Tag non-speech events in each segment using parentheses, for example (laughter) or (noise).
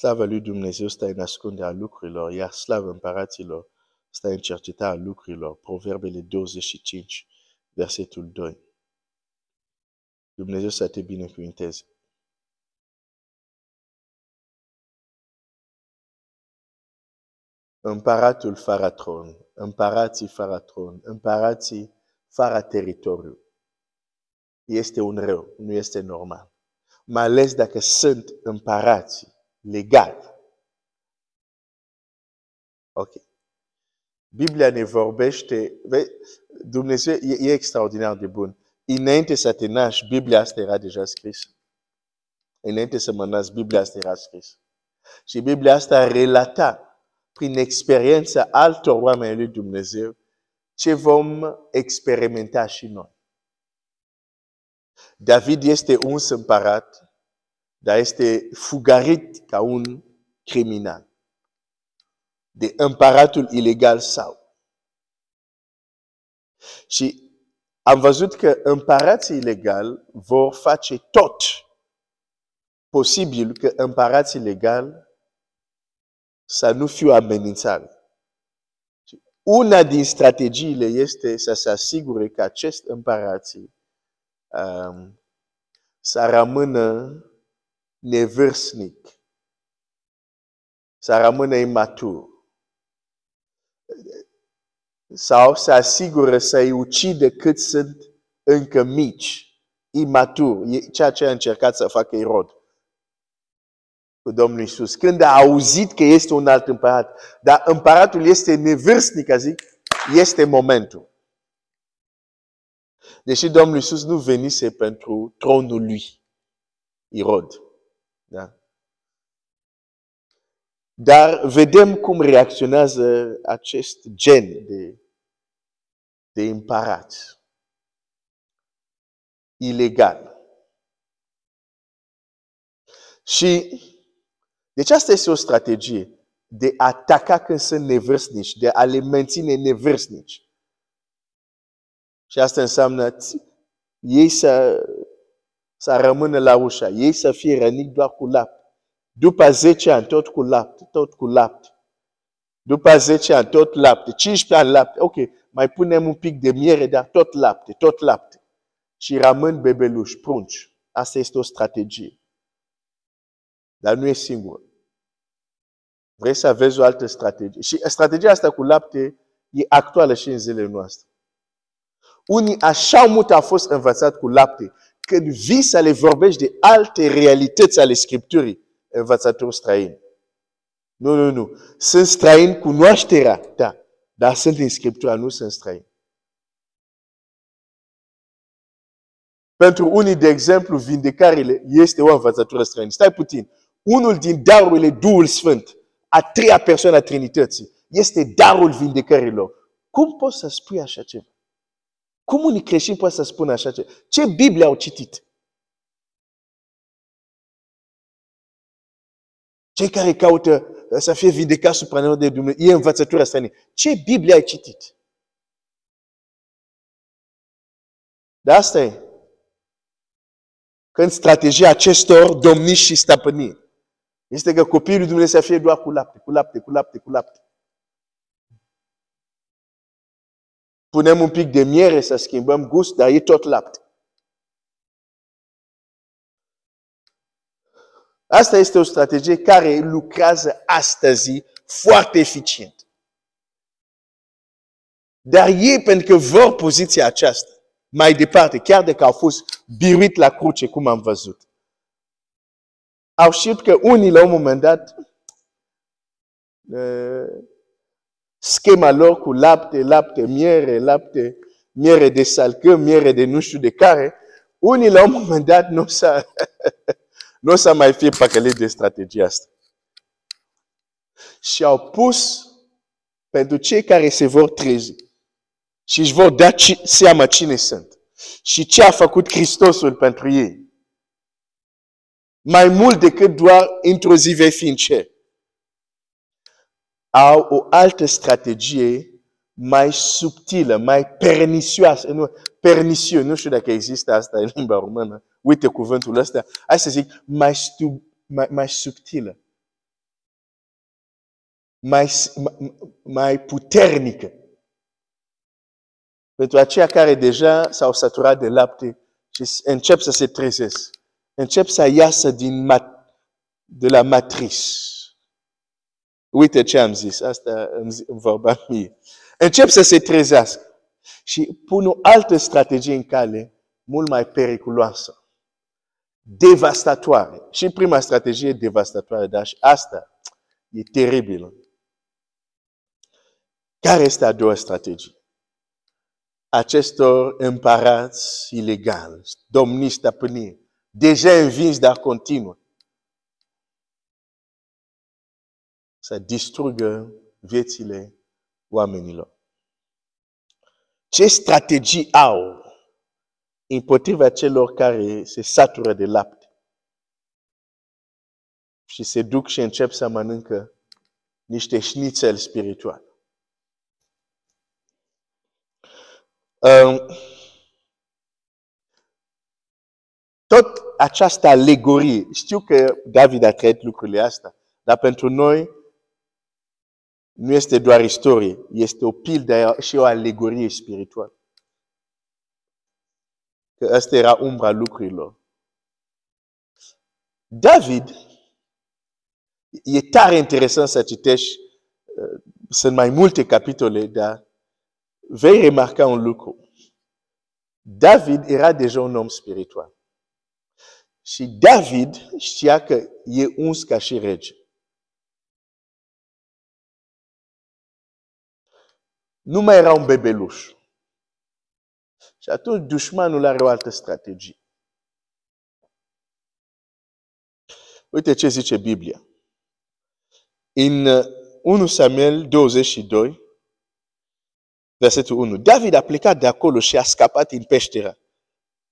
Slava lui Dumnezeu stă în ascunderea lucrurilor, iar slavă împăraților stă în cercetarea lucrurilor. Proverbele 25, versetul 2. Dumnezeu să te binecuvinteze. Împăratul fără tron, împărații fără tron, împărații fără teritoriu. Este un rău, nu este normal. Mai ales dacă sunt împărații legali. Ok. Biblia ne vorbește, Dumnezeu e, e extraordinar de bun. Înainte să te naști, Biblia asta era deja scrisă. Înainte să mă nasc, Biblia asta era scrisă. Și Biblia asta relata prin experiența altor oameni lui Dumnezeu ce vom experimenta și noi. David este un împărat, dar este fugarit ca un criminal de împăratul ilegal sau. Și am văzut că împărații ilegal vor face tot posibil că împărații legal să nu fiu amenințare. Una din strategiile este să se asigure că acest împărații um, să rămână nevârstnic, să rămână imatur sau să asigure să-i ucide cât sunt încă mici, imatur, ceea ce a încercat să facă Irod cu Domnul Isus. Când a auzit că este un alt împărat, dar împăratul este nevârstnic, a zic, este momentul. Deși Domnul Isus nu venise pentru tronul lui, Irod. Da? Dar vedem cum reacționează acest gen de, de împărat. Ilegal. Și deci asta este o strategie de a ataca când sunt nevârstnici, de a le menține nevârstnici. Și asta înseamnă ei să, să rămână la ușa, ei să fie rănic doar cu lapte. După 10 ani, tot cu lapte, tot cu lapte. După 10 ani, tot lapte. 15 ani lapte. Ok, mai punem un pic de miere, dar tot lapte, tot lapte. Și rămân bebeluși, prunci. Asta este o strategie. Dar nu e singur. Vrei să aveți o altă strategie. Și strategia asta cu lapte e actuală și în zilele noastre. Unii așa mult au fost învățat cu lapte, când vii să le vorbești de alte realități ale Scripturii, învățători străini. Nu, nu, nu. Sunt străini cunoașterea, da, dar sunt în Scriptura, nu sunt străini. Pentru unii, de exemplu, vindecările este o învățătură străină. Stai puțin. Unul din darurile Duhul Sfânt a treia persoană a Trinității. Este darul vindecărilor. Cum poți să spui așa ceva? Cum unii creștini pot să spună așa ceva? Ce Biblie au citit? Cei care caută uh, să fie vindecat supra de Dumnezeu, e învățătura străină. Ce Biblie ai citit? De asta e. Când strategia acestor domni și stăpâni este că copiii lui Dumnezeu să fie doar cu lapte, cu lapte, cu lapte, cu lapte. Punem un pic de miere să schimbăm gust, dar e tot lapte. Asta este o strategie care lucrează astăzi foarte eficient. Dar ei, pentru că vor poziția aceasta, mai departe, chiar dacă au fost biruit la cruce, cum am văzut, au știut că unii la un moment dat schema lor cu lapte, lapte, miere, lapte, miere de salcă, miere de nu știu de care, unii la un moment dat nu s-a, (laughs) nu s-a mai fi păcălit de strategia asta. Și au pus pentru cei care se vor trezi și își vor da seama cine sunt și ce a făcut Hristosul pentru ei mai mult decât doar intruzive fiind ce. Au o altă strategie mai subtilă, mai pernicioasă, nu, pernicios, nu știu dacă există asta în limba română, uite cuvântul ăsta, hai să zic, mai, stu, mai, mai subtilă, mai, mai puternică. Pentru aceia care deja s-au saturat de lapte și încep să se trezesc. Încep să iasă din mat- de la matrice. Uite ce am zis, asta îmi, îmi vorba mie. Încep să se trezească și pun o altă strategie în cale, mult mai periculoasă, devastatoare. Și prima strategie e devastatoare, dar și asta e teribilă. Care este a doua strategie? Acestor împărați ilegali, domniși stăpânii, deja învinși, dar continuă. Să distrugă viețile oamenilor. Ce strategii au împotriva celor care se satură de lapte și se duc și încep să mănâncă niște șnițel spiritual. Um, tot această alegorie, știu că David a trăit lucrurile astea, dar pentru noi nu este doar istorie, este o pildă și o alegorie spirituală. Că asta era umbra lucrurilor. David, e tare interesant să citești, uh, sunt mai multe capitole, dar vei remarca un lucru. David era deja un om spiritual. Și David știa că e uns ca și rege. Nu mai era un bebeluș. Și atunci dușmanul are o altă strategie. Uite ce zice Biblia. În 1 Samuel 22, versetul 1. David a plecat de acolo și a scapat în peștera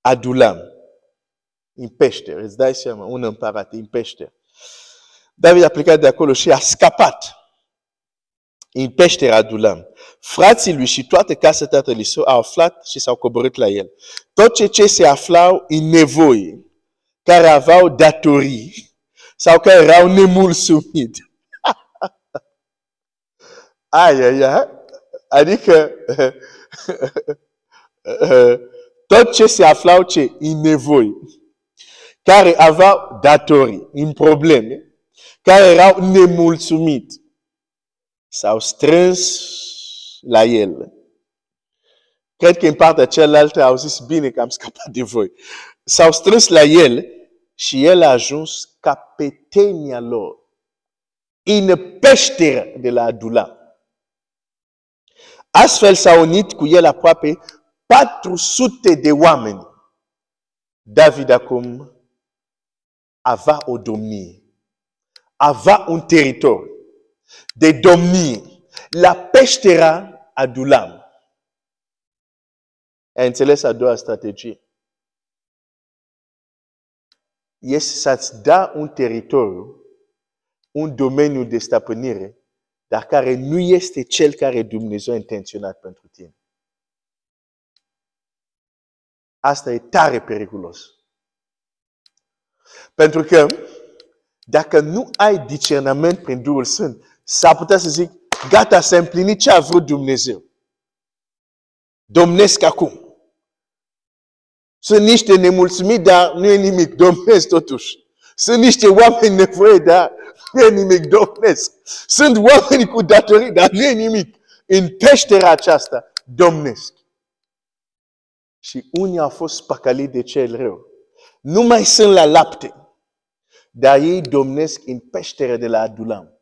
Adulam. În peșteră, îți dai seama, un împărat în peșteră. David a plecat de acolo și a scapat în peștera Adulam. Frații lui și toate casa tatălui său au aflat și s-au coborât la el. Tot ce, ce se aflau în nevoie, care aveau datorii sau care erau nemulțumit. (laughs) ai, (laughs) ai, ai. Adică tot ce se aflau ce în nevoie, care aveau datorii, în probleme, care erau nemulțumit, s-au strâns la el. Cred că în partea cealaltă au zis, bine că am scăpat de voi. S-au strâns la el și el a ajuns capetenia lor în peșteră de la Adula. Astfel s-au unit cu el aproape 400 de oameni. David acum avea o domnie, avea un teritoriu de domnie la peștera Adulam. Ai înțeles a doua strategie? Este să-ți da un teritoriu, un domeniu de stăpânire, dar care nu este cel care Dumnezeu a intenționat pentru tine. Asta e tare periculos. Pentru că dacă nu ai discernământ prin Duhul Sfânt, s-ar putea să zic, gata, s-a împlinit ce a vrut Dumnezeu. Domnesc acum. Sunt niște nemulțumiri, dar nu e nimic. Domnesc totuși. Sunt niște oameni nevoie, dar nu e nimic. Domnesc. Sunt oameni cu datorii, dar nu e nimic. În peștera aceasta, domnesc. Și unii au fost spăcăliți de cel rău. Nu mai sunt la lapte, dar ei domnesc în peșteră de la Adulam.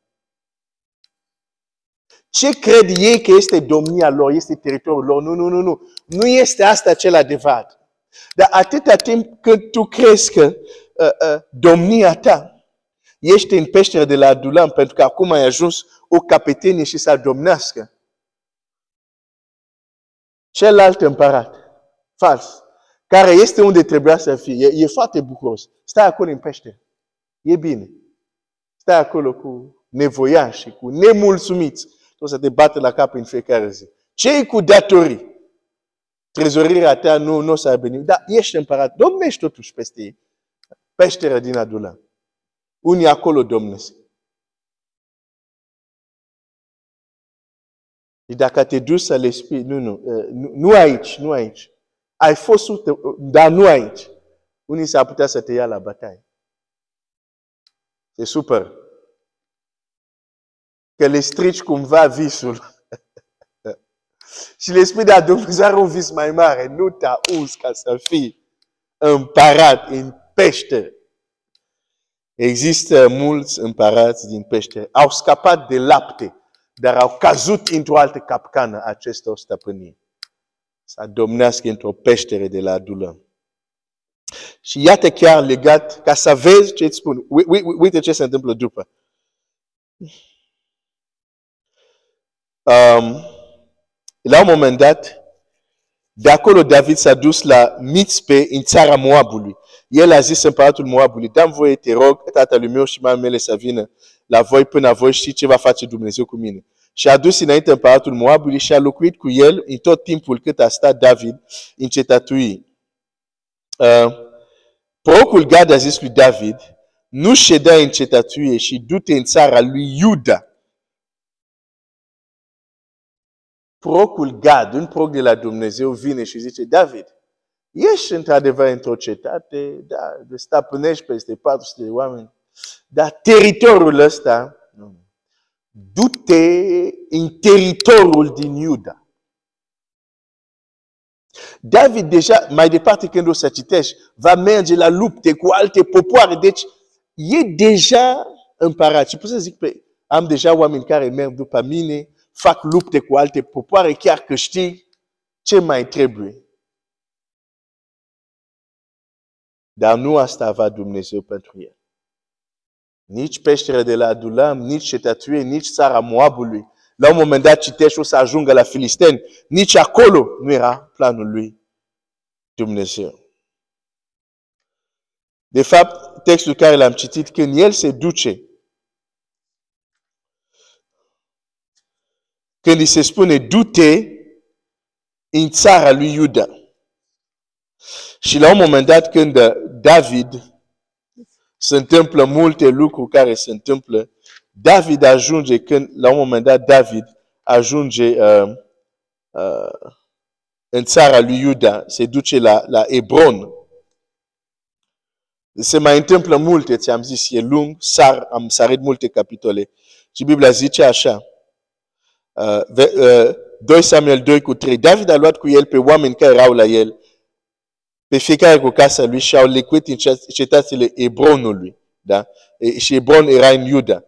Ce cred ei că este domnia lor, este teritoriul lor? Nu, nu, nu, nu. Nu este asta cel adevărat. Dar atâta timp cât tu crezi că uh, uh, domnia ta ești în peșteră de la Adulam pentru că acum ai ajuns o capetenie și să domnească. Celălalt împărat, fals, care este unde trebuia să fie, e, e foarte bucuros. Stai acolo în peșteră. E bine. Stai acolo cu nevoiași, cu nemulțumiți tu să te bate la cap în fiecare zi. ce cu datorii? Trezorirea ta nu, nu o să aibă nimic. Dar ești împărat. Domnești totuși peste ei. Peștera din Adula. Unii acolo domnesc. Și dacă te duci să-l spui, nu, nu, uh, nu, nu aici, nu aici. Ai fost, dar nu aici. Unii s-ar putea să te ia la bătaie. E super. Că le strici cumva visul. (laughs) și le spui, da, Dumnezeu are un vis mai mare. Nu te auzi ca să fii împărat în pește. Există mulți împărați din pește. Au scapat de lapte, dar au căzut într-o altă capcană acestor stăpânii. Să domnească într-o peștere de la adulăm. Și iată chiar legat, ca să vezi ce îți spun. Uite ce se întâmplă după. Um, la un moment dat, de acolo David s-a dus la Mitzpe, în țara Moabului. El a zis împăratul Moabului, dăm voie, te rog, tatălui meu și mama mele să vină la voi până voi știi ce va face Dumnezeu cu mine. Și a dus înainte împăratul Moabului și a locuit cu el în tot timpul cât a stat David în cetătui. Uh, Procul Gad a zis lui David, nu ședea în cetătuie și du-te în țara lui Iuda. Procul Gad, un proc de la Dumnezeu, vine și zice, David, ești într-adevăr într-o cetate, da, de stăpânești peste 400 de oameni, dar teritoriul ăsta, du-te în teritoriul din Iuda. David deja, mai departe când o să citești, va merge la lupte cu alte popoare. Deci, e deja împărat. Și pot să zic, pe, am deja oameni care merg după mine, fac lupte cu alte popoare, chiar că știi ce mai trebuie. Dar nu asta va Dumnezeu pentru el. Nici peștera de la Adulam, nici cetătuie, nici țara Moabului. La un moment dat citești o să ajungă la Filisteni. Nici acolo nu era planul lui Dumnezeu. De fapt, textul care l-am citit, când el se duce, când îi se spune, du-te în țara lui Iuda. Și la un moment dat, când David se întâmplă multe lucruri care se întâmplă, David ajunge, când, la un moment dat, David ajunge uh, uh, în țara lui Iuda, se duce la, la Ebron. Se mai întâmplă multe, ți-am zis, e lung, sar, am sarit multe capitole. Și Biblia zice așa, uh, uh, 2 Samuel 2 cu 3, David a luat cu el pe oameni care erau la el, pe fiecare cu casa lui și au lecuit în cetățile Ebronului. Da? Și Ebron era.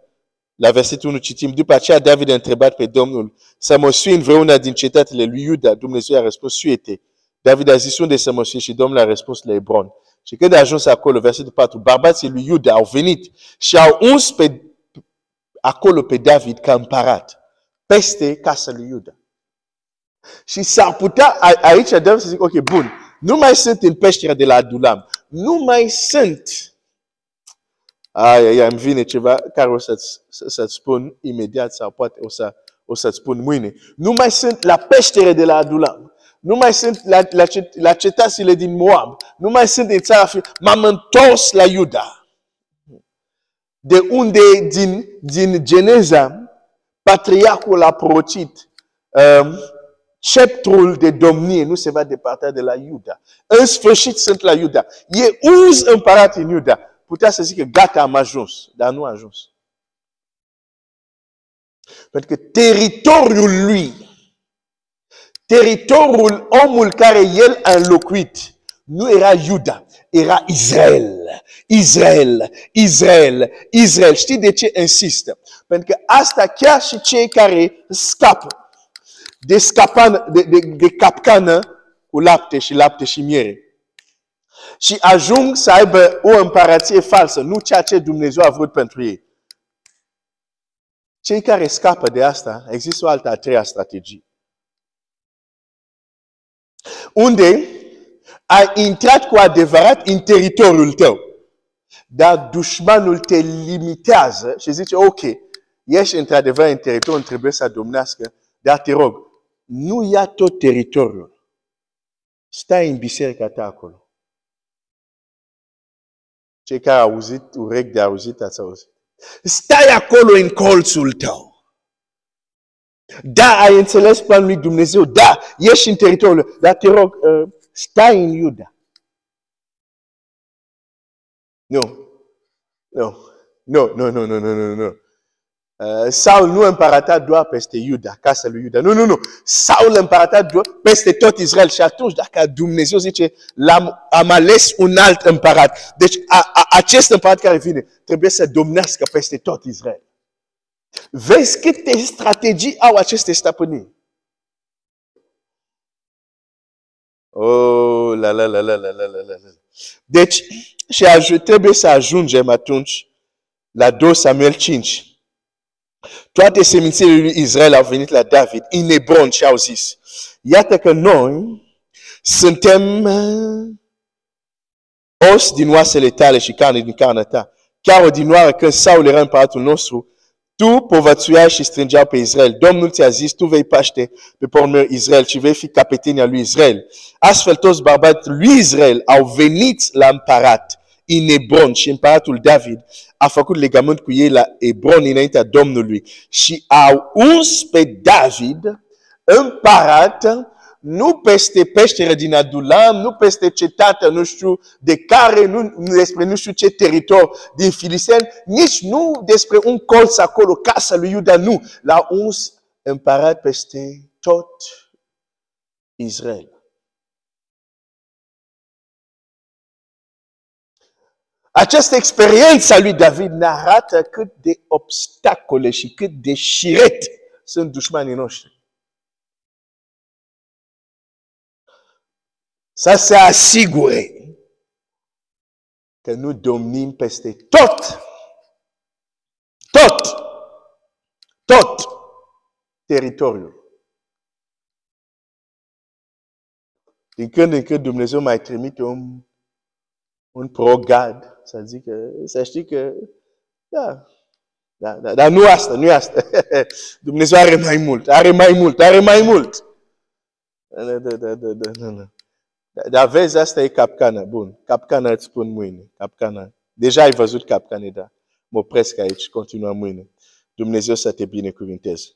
La versetul 1 citim, după aceea David a întrebat pe Domnul să mă vreuna din cetatele lui Iuda. Dumnezeu a răspuns, suite. David a zis, unde să mă la Hebron. Și când a ajuns acolo, versetul 4, bărbații lui Iuda au venit și au pe David ca împărat, peste casa lui Iuda. Și s-ar putea, aici David să zic, ok, bun, nu mai sunt în peștera de la Adulam, nu mai sunt ai, ai, îmi vine ceva care o să-ți, să-ți spun imediat sau poate o, să, o să-ți spun mâine. Nu mai sunt la peștere de la Adulam. Nu mai sunt la, la, la cetasile din Moab. Nu mai sunt în țara fi. M-am întors la Iuda. De unde din, din Geneza patriarhul a procit um, sceptrul de domnie nu se va depărta de la Iuda. În sfârșit sunt la Iuda. E uz împărat în Iuda putea să zică, gata, am ajuns, dar nu a ajuns. Pentru că teritoriul lui, teritoriul omul care el a înlocuit, nu era Iuda, era Israel. Israel, Israel, Israel. Știi de ce insistă? Pentru că asta chiar și cei care scapă de, scapan, de, de, de capcană cu lapte și lapte și miere și ajung să aibă o împărație falsă, nu ceea ce Dumnezeu a vrut pentru ei. Cei care scapă de asta, există o altă a treia strategie. Unde ai intrat cu adevărat în teritoriul tău, dar dușmanul te limitează și zice, ok, ești într-adevăr în teritoriul, trebuie să domnească, dar te rog, nu ia tot teritoriul. Stai în biserica ta acolo. Cei care au auzit, urechi de auzit, ați auzit. Stai acolo în colțul tău. Da, ai înțeles planul lui Dumnezeu. Da, ești în teritoriul. Dar te rog, uh, stai în Iuda. Nu. Nu. Nu, nu, nu, nu, nu, nu, nu. Uh, Saul nu împărăta doar peste Iuda, casa lui Iuda. Nu, nu, nu. Saul împărăta doar peste tot Israel. Și atunci, dacă Dumnezeu zice, am am ales un alt împărat. Deci, a, a, acest împărat care vine, trebuie să domnească peste tot Israel. Vezi câte strategii au aceste stăpânii. Oh, la la la la la la la la. Deci, și trebuie să ajungem atunci la 2 Samuel 5. Toate semințele lui Israel au venit la David, în Hebron și au zis, iată că noi suntem uh, os din oasele tale și carne din carnea ta. Chiar odinoară când Saul era împăratul nostru, tu povățuiai și strângeau pe Israel. Domnul ți-a zis, tu vei paște pe pormul Israel și vei fi capetenia lui Israel. Astfel toți bărbații lui Israel au venit la împărat în Hebron și împăratul David a făcut legământ cu ei la Hebron înaintea Domnului și au uns pe David împărat nu peste peșteră din Adulam, nu peste cetatea nu știu de care, nu despre nu știu ce teritoriu din Filisteni, nici nu despre un colț acolo, casa lui Iuda, nu. L-a uns împărat peste tot Israel. Această experiență a lui David ne arată cât de obstacole și cât de șiret sunt dușmanii noștri. Să se asigure că nu domnim peste tot, tot, tot teritoriul. Din când în când Dumnezeu mai trimite un, un progad să zică, să știi că, da, da, da, dar nu asta, nu asta. (laughs) Dumnezeu are mai mult, are mai mult, are mai mult. Da, da, da, da, da, da, da. Dar vezi, asta e capcana. Bun, capcana îți spun mâine. Capcana. Deja ai văzut capcane, da. Mă opresc aici, continuăm mâine. Dumnezeu să te binecuvinteze.